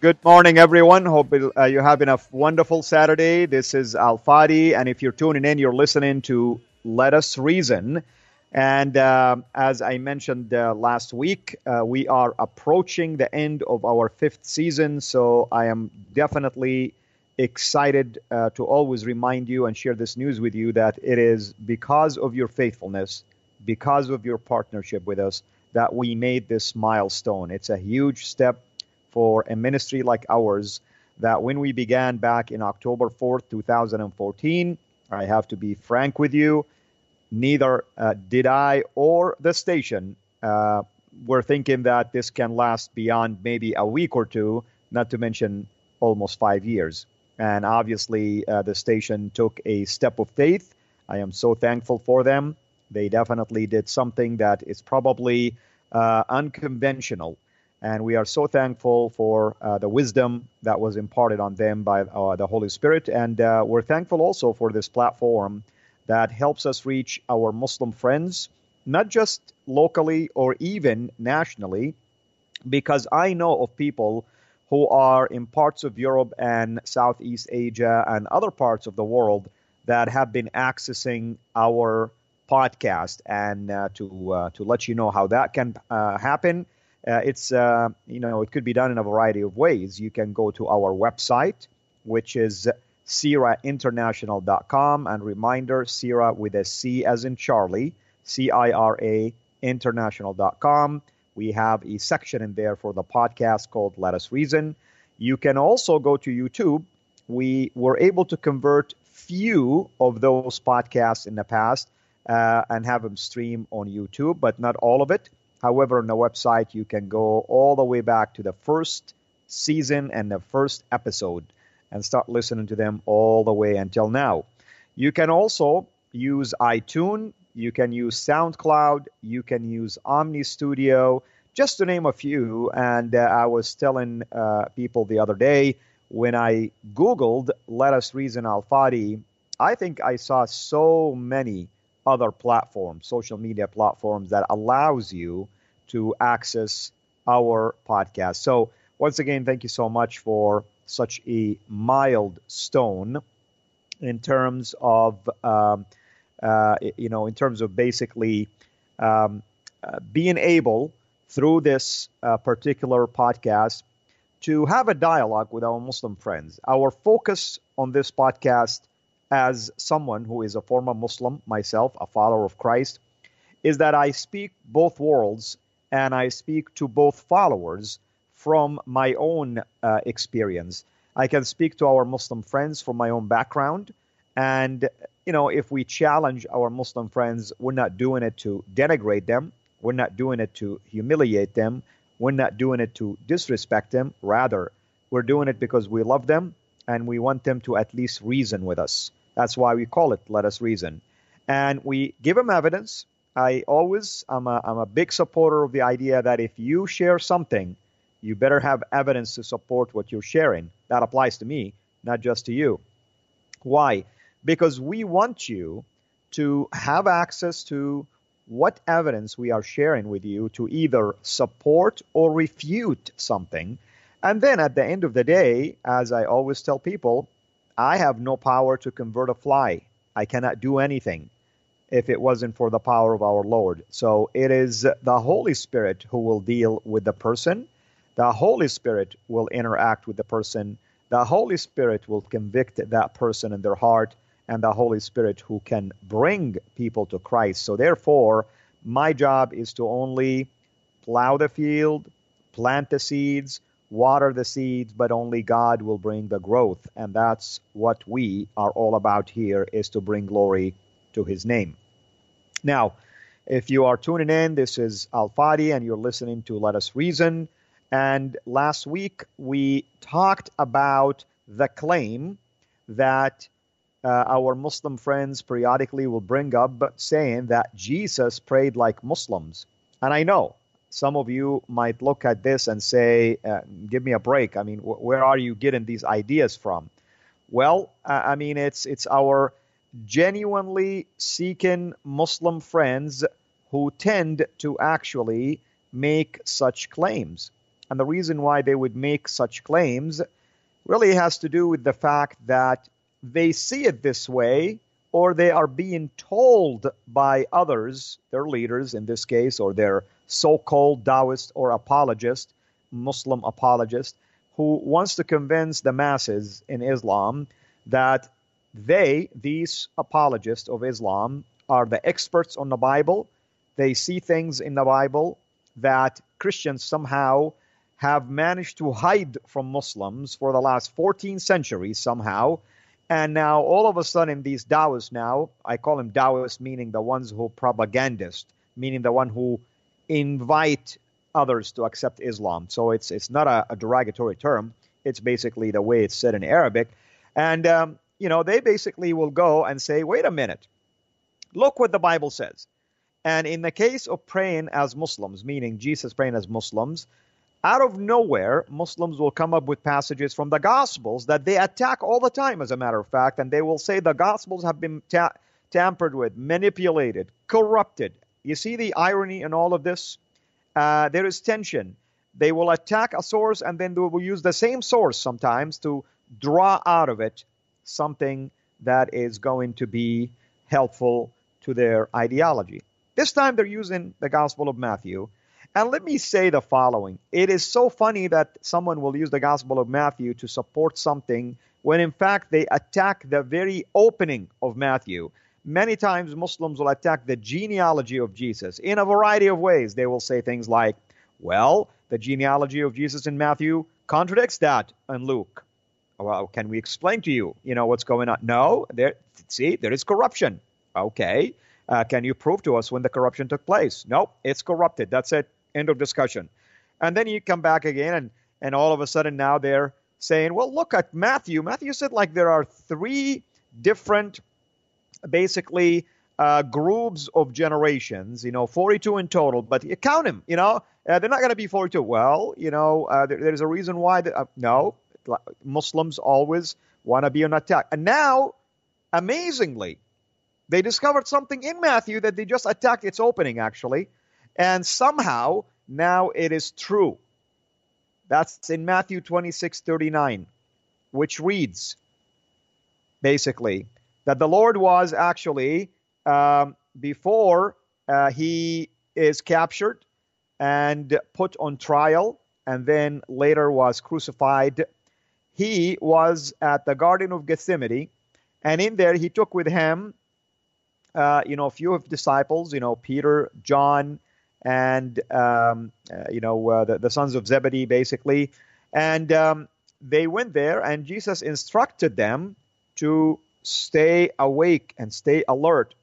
Good morning, everyone. Hope uh, you're having a wonderful Saturday. This is Al Fadi, and if you're tuning in, you're listening to Let Us Reason. And uh, as I mentioned uh, last week, uh, we are approaching the end of our fifth season, so I am definitely excited uh, to always remind you and share this news with you that it is because of your faithfulness, because of your partnership with us, that we made this milestone. It's a huge step for a ministry like ours that when we began back in October 4th, 2014, I have to be frank with you, neither uh, did I or the station uh, were thinking that this can last beyond maybe a week or two, not to mention almost five years. And obviously, uh, the station took a step of faith. I am so thankful for them. They definitely did something that is probably uh, unconventional and we are so thankful for uh, the wisdom that was imparted on them by uh, the Holy Spirit. And uh, we're thankful also for this platform that helps us reach our Muslim friends, not just locally or even nationally, because I know of people who are in parts of Europe and Southeast Asia and other parts of the world that have been accessing our podcast. And uh, to uh, to let you know how that can uh, happen uh, it's uh, you know it could be done in a variety of ways. You can go to our website, which is cirainternational.com, and reminder, Cira with a C as in Charlie, C I R A international.com. We have a section in there for the podcast called Let Us Reason. You can also go to YouTube. We were able to convert few of those podcasts in the past uh, and have them stream on YouTube, but not all of it. However, on the website, you can go all the way back to the first season and the first episode and start listening to them all the way until now. You can also use iTunes, you can use SoundCloud, you can use Omny Studio, just to name a few. And uh, I was telling uh, people the other day when I Googled Let Us Reason Al Fadi, I think I saw so many other platforms, social media platforms that allows you to access our podcast. So once again, thank you so much for such a milestone in terms of um, uh, you know in terms of basically um, uh, being able through this uh, particular podcast to have a dialogue with our Muslim friends. Our focus on this podcast as someone who is a former Muslim myself, a follower of Christ, is that I speak both worlds and I speak to both followers from my own uh, experience. I can speak to our Muslim friends from my own background. And, you know, if we challenge our Muslim friends, we're not doing it to denigrate them. We're not doing it to humiliate them. We're not doing it to disrespect them. Rather, we're doing it because we love them and we want them to at least reason with us. That's why we call it Let Us Reason. And we give them evidence. I always, I'm a, I'm a big supporter of the idea that if you share something, you better have evidence to support what you're sharing. That applies to me, not just to you. Why? Because we want you to have access to what evidence we are sharing with you to either support or refute something. And then at the end of the day, as I always tell people, I have no power to convert a fly. I cannot do anything. if it wasn't for the power of our Lord. So it is the Holy Spirit who will deal with the person. The Holy Spirit will interact with the person. The Holy Spirit will convict that person in their heart, and the Holy Spirit who can bring people to Christ. So therefore, my job is to only plow the field, plant the seeds, water the seeds, but only God will bring the growth. And that's what we are all about here is to bring glory to his name. Now, if you are tuning in, this is Al Fadi and you're listening to Let Us Reason. And last week we talked about the claim that uh, our Muslim friends periodically will bring up saying that Jesus prayed like Muslims. And I know some of you might look at this and say, uh, "Give me a break." I mean, wh- where are you getting these ideas from? Well, I mean, it's it's our genuinely seeking Muslim friends who tend to actually make such claims. And the reason why they would make such claims really has to do with the fact that they see it this way or they are being told by others, their leaders in this case, or their so called Taoist or apologist, Muslim apologist, who wants to convince the masses in Islam that they, these apologists of Islam, are the experts on the Bible. They see things in the Bible that Christians somehow have managed to hide from Muslims for the last 14 centuries somehow. And now, all of a sudden, these Taoists now, I call them Taoists, meaning the ones who propagandist, meaning the one who invite others to accept Islam. So it's it's not a, a derogatory term. It's basically the way it's said in Arabic. And um, you know, they basically will go and say, wait a minute, look what the Bible says. And in the case of praying as Muslims, meaning Jesus praying as Muslims, out of nowhere, Muslims will come up with passages from the Gospels that they attack all the time, as a matter of fact, and they will say the Gospels have been ta- tampered with, manipulated, corrupted. You see the irony in all of this? Uh, there is tension. They will attack a source and then they will use the same source sometimes to draw out of it something that is going to be helpful to their ideology. This time they're using the Gospel of Matthew. And let me say the following It is so funny that someone will use the Gospel of Matthew to support something when in fact they attack the very opening of Matthew. Many times Muslims will attack the genealogy of Jesus in a variety of ways. They will say things like, well, the genealogy of Jesus in Matthew contradicts that in Luke. Well, can we explain to you, you know, what's going on? No, there. See, there is corruption. Okay, uh, can you prove to us when the corruption took place? Nope, it's corrupted. That's it. End of discussion. And then you come back again, and and all of a sudden now they're saying, well, look at Matthew. Matthew said like there are three different, basically. Uh, groups of generations, you know, 42 in total, but you count them, you know, uh, they're not going to be 42. Well, you know, uh, there, there's a reason why. The, uh, no, Muslims always want to be on attack. And now, amazingly, they discovered something in Matthew that they just attacked its opening, actually. And somehow, now it is true. That's in Matthew 26 39, which reads basically that the Lord was actually, um, before uh, he is captured and put on trial, and then later was crucified. He was at the Garden of Gethsemane, and in there he took with him, uh, you know, a few of disciples, you know, Peter, John, and um, uh, you know uh, the, the, sons of Zebedee, basically, and um, they went there, and Jesus instructed them to stay awake and stay alert.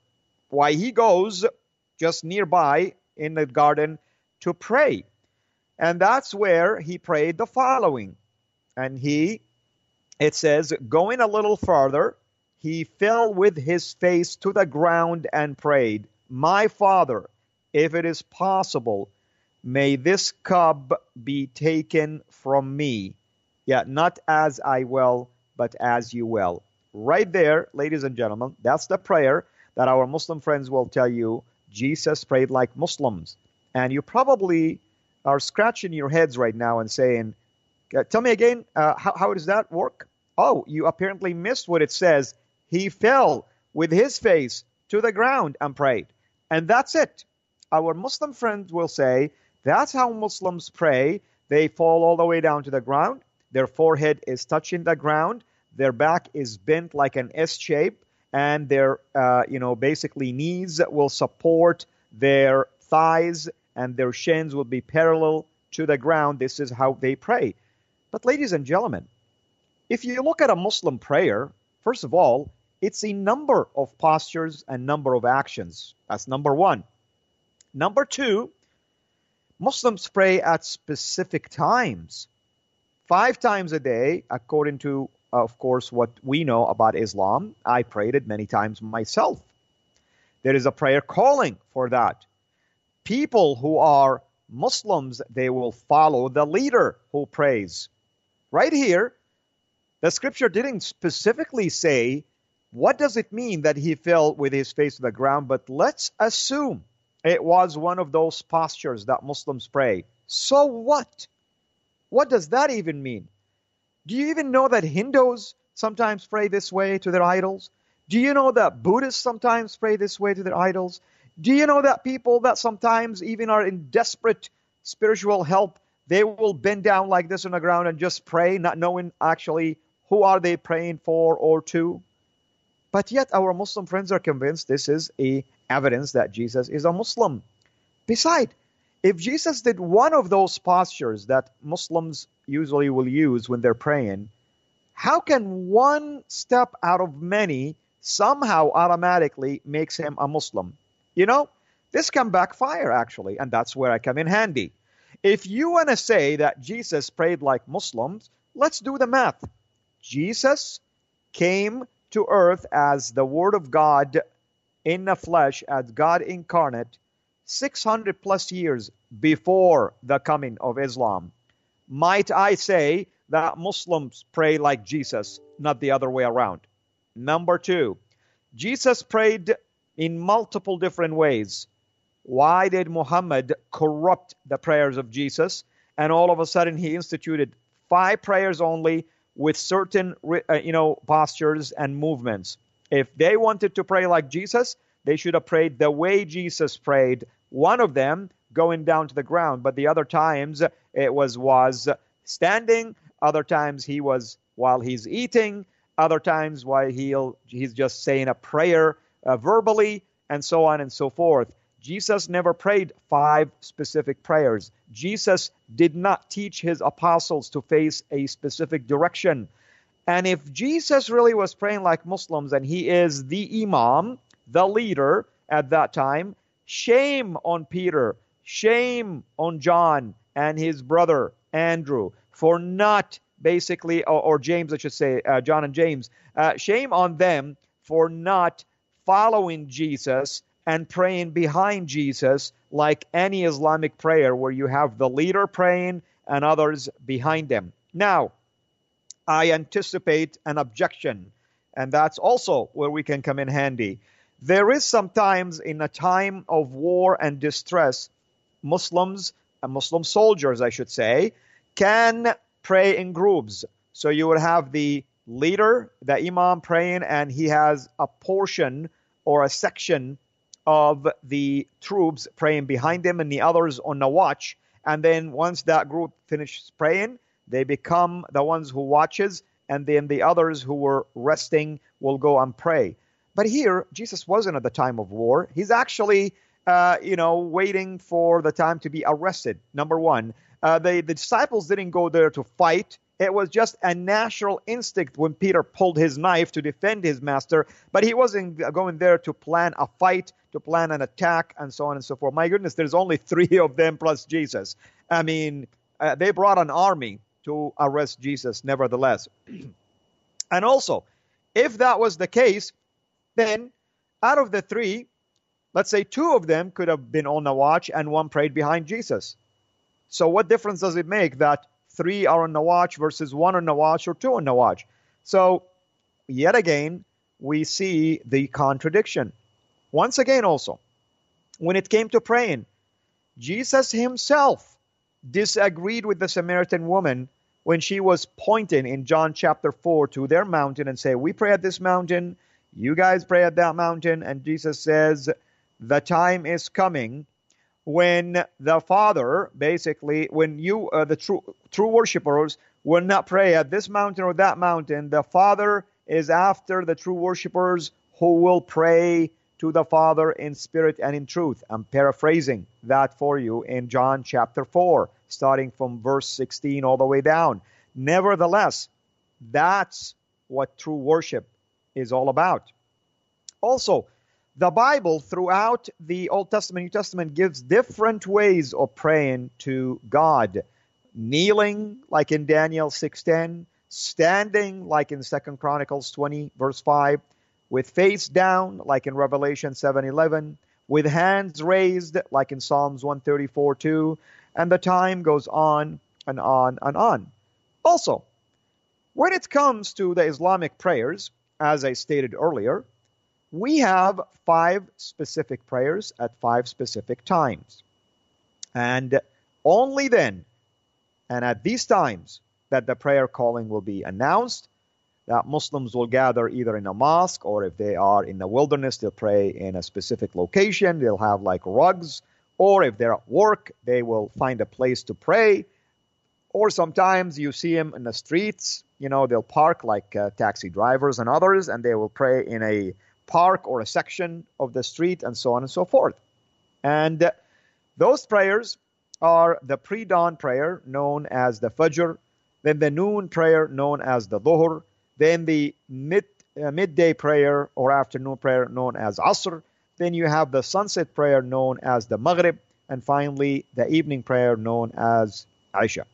Why he goes just nearby in the garden to pray. And that's where he prayed the following. And he it says, going a little farther, he fell with his face to the ground and prayed, My Father, if it is possible, may this cup be taken from me. Yet not as I will, but as you will. Right there, ladies and gentlemen, that's the prayer that our Muslim friends will tell you Jesus prayed like Muslims. And you probably are scratching your heads right now and saying, uh, tell me again, uh, how, how does that work? Oh, you apparently missed what it says. He fell with his face to the ground and prayed. And that's it. Our Muslim friends will say that's how Muslims pray. They fall all the way down to the ground. Their forehead is touching the ground. Their back is bent like an S shape, and their, uh, you know, basically knees will support their thighs, and their shins will be parallel to the ground. This is how they pray. But, ladies and gentlemen, if you look at a Muslim prayer, first of all, it's a number of postures and number of actions. That's number one. Number two, Muslims pray at specific times, five times a day, according to, of course, what we know about Islam. I prayed it many times myself. There is a prayer calling for that. People who are Muslims, they will follow the leader who prays. Right here, the scripture didn't specifically say what does it mean that he fell with his face to the ground, but let's assume it was one of those postures that Muslims pray. So what? What does that even mean? Do you even know that Hindus sometimes pray this way to their idols? Do you know that Buddhists sometimes pray this way to their idols? Do you know that people that sometimes even are in desperate spiritual help, they will bend down like this on the ground and just pray, not knowing actually who are they praying for or to? But yet our Muslim friends are convinced this is a evidence that Jesus is a Muslim. Beside, if Jesus did one of those postures that Muslims usually will use when they're praying, how can one step out of many somehow automatically makes him a Muslim? You know, this can backfire actually, and that's where I come in handy. If you want to say that Jesus prayed like Muslims, let's do the math. Jesus came to earth as the Word of God in the flesh, as God incarnate, 600 plus years before the coming of Islam. Might I say that Muslims pray like Jesus, not the other way around? Number two, Jesus prayed in multiple different ways. Why did Muhammad corrupt the prayers of Jesus? And all of a sudden, he instituted five prayers only with certain, uh, you know, postures and movements. If they wanted to pray like Jesus, they should have prayed the way Jesus prayed. One of them going down to the ground, but the other times it was was standing. Other times he was while he's eating. Other times while he'll he's just saying a prayer uh, verbally, and so on and so forth. Jesus never prayed five specific prayers. Jesus did not teach his apostles to face a specific direction. And if Jesus really was praying like Muslims and he is the Imam, the leader at that time, shame on Peter, shame on John and his brother Andrew for not basically, or, or James, I should say, uh, John and James, uh, shame on them for not following Jesus and praying behind Jesus like any Islamic prayer where you have the leader praying and others behind them. Now, I anticipate an objection, and that's also where we can come in handy. There is sometimes in a time of war and distress, Muslims and Muslim soldiers, I should say, can pray in groups. So you would have the leader, the imam praying, and he has a portion or a section of the troops praying behind him and the others on the watch. And then once that group finishes praying, they become the ones who watches, and then the others who were resting will go and pray. But here, Jesus wasn't at the time of war. He's actually, uh, you know, waiting for the time to be arrested. Number one, uh, the, the disciples didn't go there to fight. It was just a natural instinct when Peter pulled his knife to defend his master, but he wasn't going there to plan a fight, to plan an attack, and so on and so forth. My goodness, there's only three of them plus Jesus. I mean, uh, they brought an army to arrest Jesus, nevertheless. and also, if that was the case, then out of the three, let's say two of them could have been on the watch and one prayed behind Jesus. So, what difference does it make that three are on the watch versus one on the watch or two on the watch? So, yet again, we see the contradiction. Once again, also, when it came to praying, Jesus himself disagreed with the Samaritan woman when she was pointing in John chapter 4 to their mountain and say, We pray at this mountain, You guys pray at that mountain, and Jesus says, The time is coming when the Father, basically, when you, uh, the true, true worshipers, will not pray at this mountain or that mountain. The Father is after the true worshipers who will pray to the Father in spirit and in truth. I'm paraphrasing that for you in John chapter 4, starting from verse 16 all the way down. Nevertheless, that's what true worship is all about. Also, the Bible throughout the Old Testament, New Testament gives different ways of praying to God. Kneeling, like in Daniel 6:10, standing, like in Second Chronicles 20, verse 5, with face down, like in Revelation 7:11, with hands raised, like in Psalms 134 2, and the time goes on and on and on. Also, when it comes to the Islamic prayers, as I stated earlier, we have five specific prayers at five specific times. And only then, and at these times, that the prayer calling will be announced, that Muslims will gather either in a mosque or if they are in the wilderness, they'll pray in a specific location. They'll have like rugs, or if they're at work, they will find a place to pray. Or sometimes you see them in the streets, you know, they'll park like uh, taxi drivers and others, and they will pray in a park or a section of the street and so on and so forth. And uh, those prayers are the pre dawn prayer known as the Fajr, then the noon prayer known as the Dhuhr, then the mid, uh, midday prayer or afternoon prayer known as Asr, then you have the sunset prayer known as the Maghrib, and finally the evening prayer known as Isha.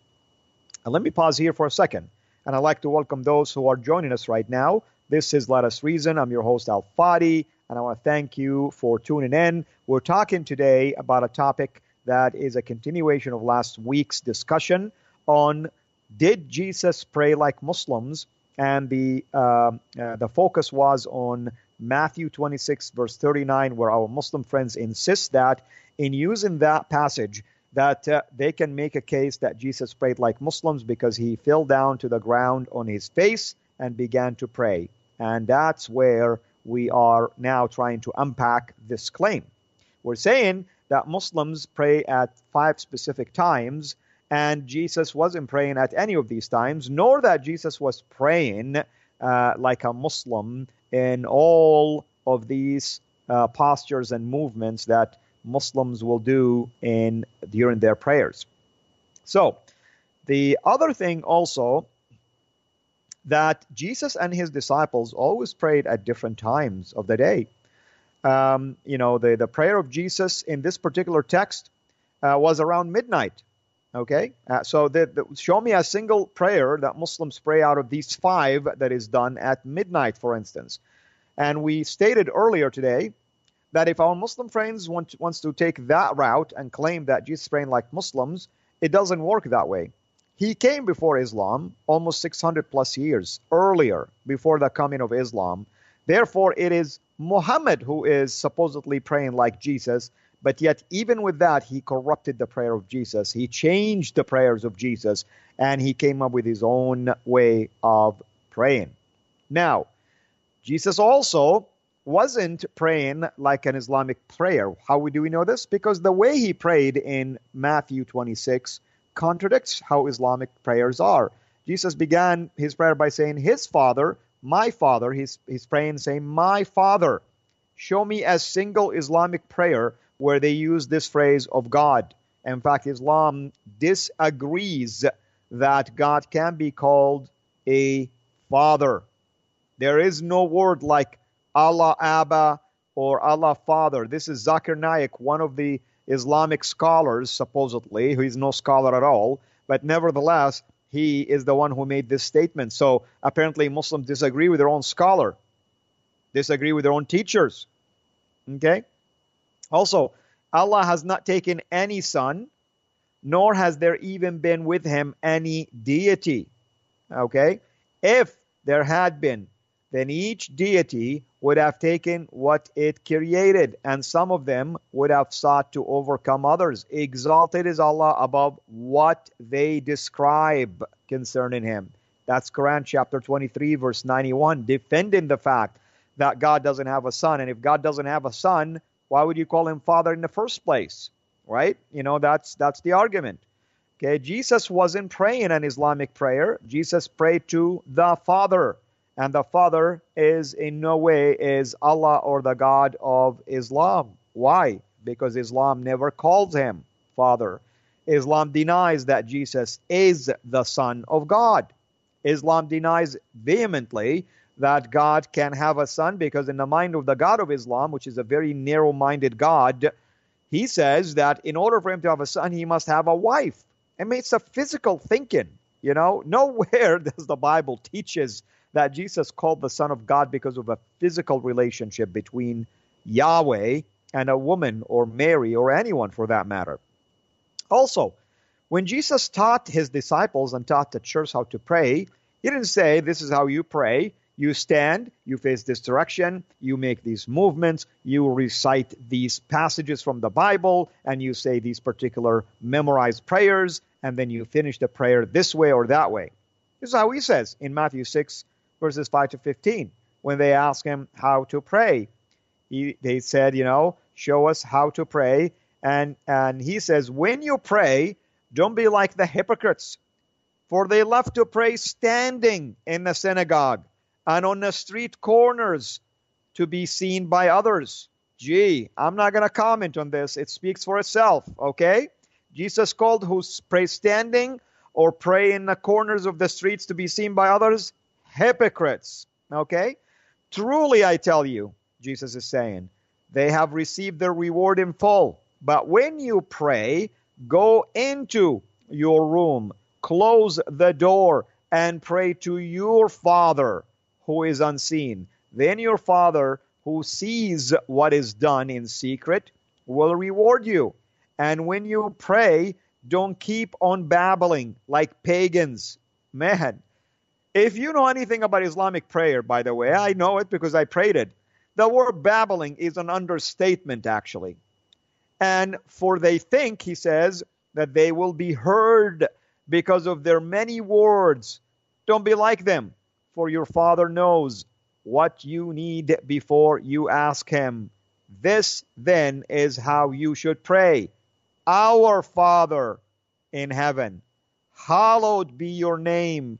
And let me pause here for a second, and I'd like to welcome those who are joining us right now. This is Let Us Reason. I'm your host, Al Fadi, and I want to thank you for tuning in. We're talking today about a topic that is a continuation of last week's discussion on did Jesus pray like Muslims? And the uh, uh, the focus was on Matthew 26 verse 39, where our Muslim friends insist that in using that passage that uh, they can make a case that Jesus prayed like Muslims because he fell down to the ground on his face and began to pray. And that's where we are now trying to unpack this claim. We're saying that Muslims pray at five specific times, and Jesus wasn't praying at any of these times, nor that Jesus was praying uh, like a Muslim in all of these uh, postures and movements that Muslims will do in during their prayers. So, the other thing also that Jesus and his disciples always prayed at different times of the day. Um, you know, the, the prayer of Jesus in this particular text uh, was around midnight. Okay, uh, so the, the, show me a single prayer that Muslims pray out of these five that is done at midnight, for instance. And we stated earlier today that if our Muslim friends want wants to take that route and claim that Jesus praying like Muslims, it doesn't work that way. He came before Islam almost 600 plus years earlier, before the coming of Islam. Therefore, it is Muhammad who is supposedly praying like Jesus, but yet, even with that, he corrupted the prayer of Jesus. He changed the prayers of Jesus, and he came up with his own way of praying. Now, Jesus also wasn't praying like an Islamic prayer. How do we know this? Because the way he prayed in Matthew 26 contradicts how Islamic prayers are. Jesus began his prayer by saying, His Father, my Father. He's, he's praying saying, My Father. Show me a single Islamic prayer where they use this phrase of God. In fact, Islam disagrees that God can be called a father. There is no word like Allah Abba or Allah Father. This is Zakir Naik, one of the Islamic scholars, supposedly, who is no scholar at all, but nevertheless, he is the one who made this statement. So apparently, Muslims disagree with their own scholar, disagree with their own teachers. Okay? Also, Allah has not taken any son, nor has there even been with him any deity. Okay? If there had been, then each deity would have taken what it created, and some of them would have sought to overcome others. Exalted is Allah above what they describe concerning Him. That's Quran chapter 23, verse 91, defending the fact that God doesn't have a son. And if God doesn't have a son, why would you call him father in the first place? Right? You know, that's that's the argument. Okay, Jesus wasn't praying an Islamic prayer. Jesus prayed to the Father. And the Father is in no way is Allah or the God of Islam. Why? Because Islam never calls him Father. Islam denies that Jesus is the Son of God. Islam denies vehemently that God can have a son because, in the mind of the God of Islam, which is a very narrow minded God, he says that in order for him to have a son, he must have a wife. I mean, it's a physical thinking. You know, nowhere does the Bible teaches that Jesus called the Son of God because of a physical relationship between Yahweh and a woman or Mary or anyone for that matter. Also, when Jesus taught his disciples and taught the church how to pray, he didn't say, This is how you pray. You stand, you face this direction, you make these movements, you recite these passages from the Bible, and you say these particular memorized prayers, and then you finish the prayer this way or that way. This is how he says in Matthew 6, verses 5 to 15, when they ask him how to pray. He, they said, you know, show us how to pray. And, and he says, when you pray, don't be like the hypocrites, for they love to pray standing in the synagogue and on the street corners to be seen by others. Gee, I'm not going to comment on this. It speaks for itself, okay? Jesus called who pray standing or pray in the corners of the streets to be seen by others hypocrites, okay? Truly, I tell you, Jesus is saying, they have received their reward in full. But when you pray, go into your room, close the door, and pray to your Father who is unseen. Then your Father who sees what is done in secret will reward you. And when you pray, don't keep on babbling like pagans. Man, if you know anything about Islamic prayer, by the way, I know it because I prayed it. The word babbling is an understatement, actually. And for they think, he says, that they will be heard because of their many words. Don't be like them for your Father knows what you need before you ask Him. This then is how you should pray Our Father in heaven, hallowed be your name,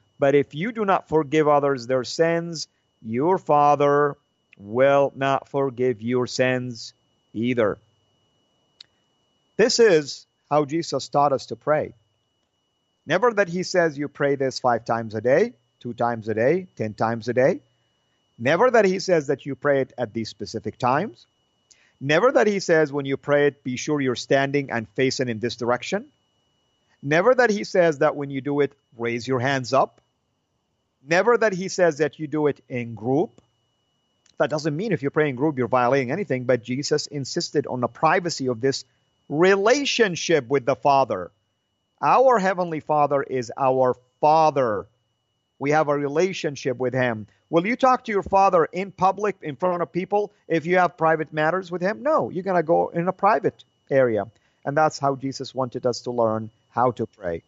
But if you do not forgive others their sins, your Father will not forgive your sins either. This is how Jesus taught us to pray. Never that he says you pray this five times a day, two times a day, ten times a day. Never that he says that you pray it at these specific times. Never that he says when you pray it, be sure you're standing and facing in this direction. Never that he says that when you do it, raise your hands up. Never that he says that you do it in group. That doesn't mean if you pray in group you're violating anything, but Jesus insisted on the privacy of this relationship with the Father. Our Heavenly Father is our Father. We have a relationship with Him. Will you talk to your Father in public, in front of people, if you have private matters with Him? No, you're going to go in a private area. And that's how Jesus wanted us to learn how to pray.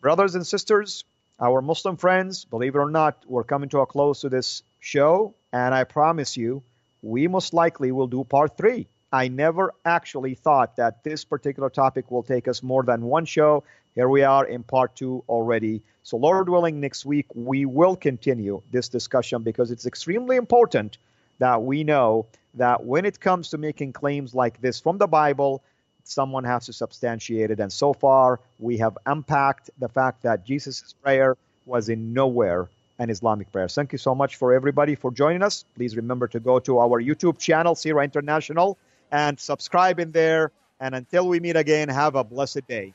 Brothers and sisters, our Muslim friends, believe it or not, we're coming to a close to this show, and I promise you, we most likely will do part three. I never actually thought that this particular topic will take us more than one show. Here we are in part two already. So, Lord willing, next week we will continue this discussion because it's extremely important that we know that when it comes to making claims like this from the Bible, someone has to substantiate it. And so far, we have unpacked the fact that Jesus' prayer was in nowhere an Islamic prayer. Thank you so much for everybody for joining us. Please remember to go to our YouTube channel, CIRA International, and subscribe in there. And until we meet again, have a blessed day.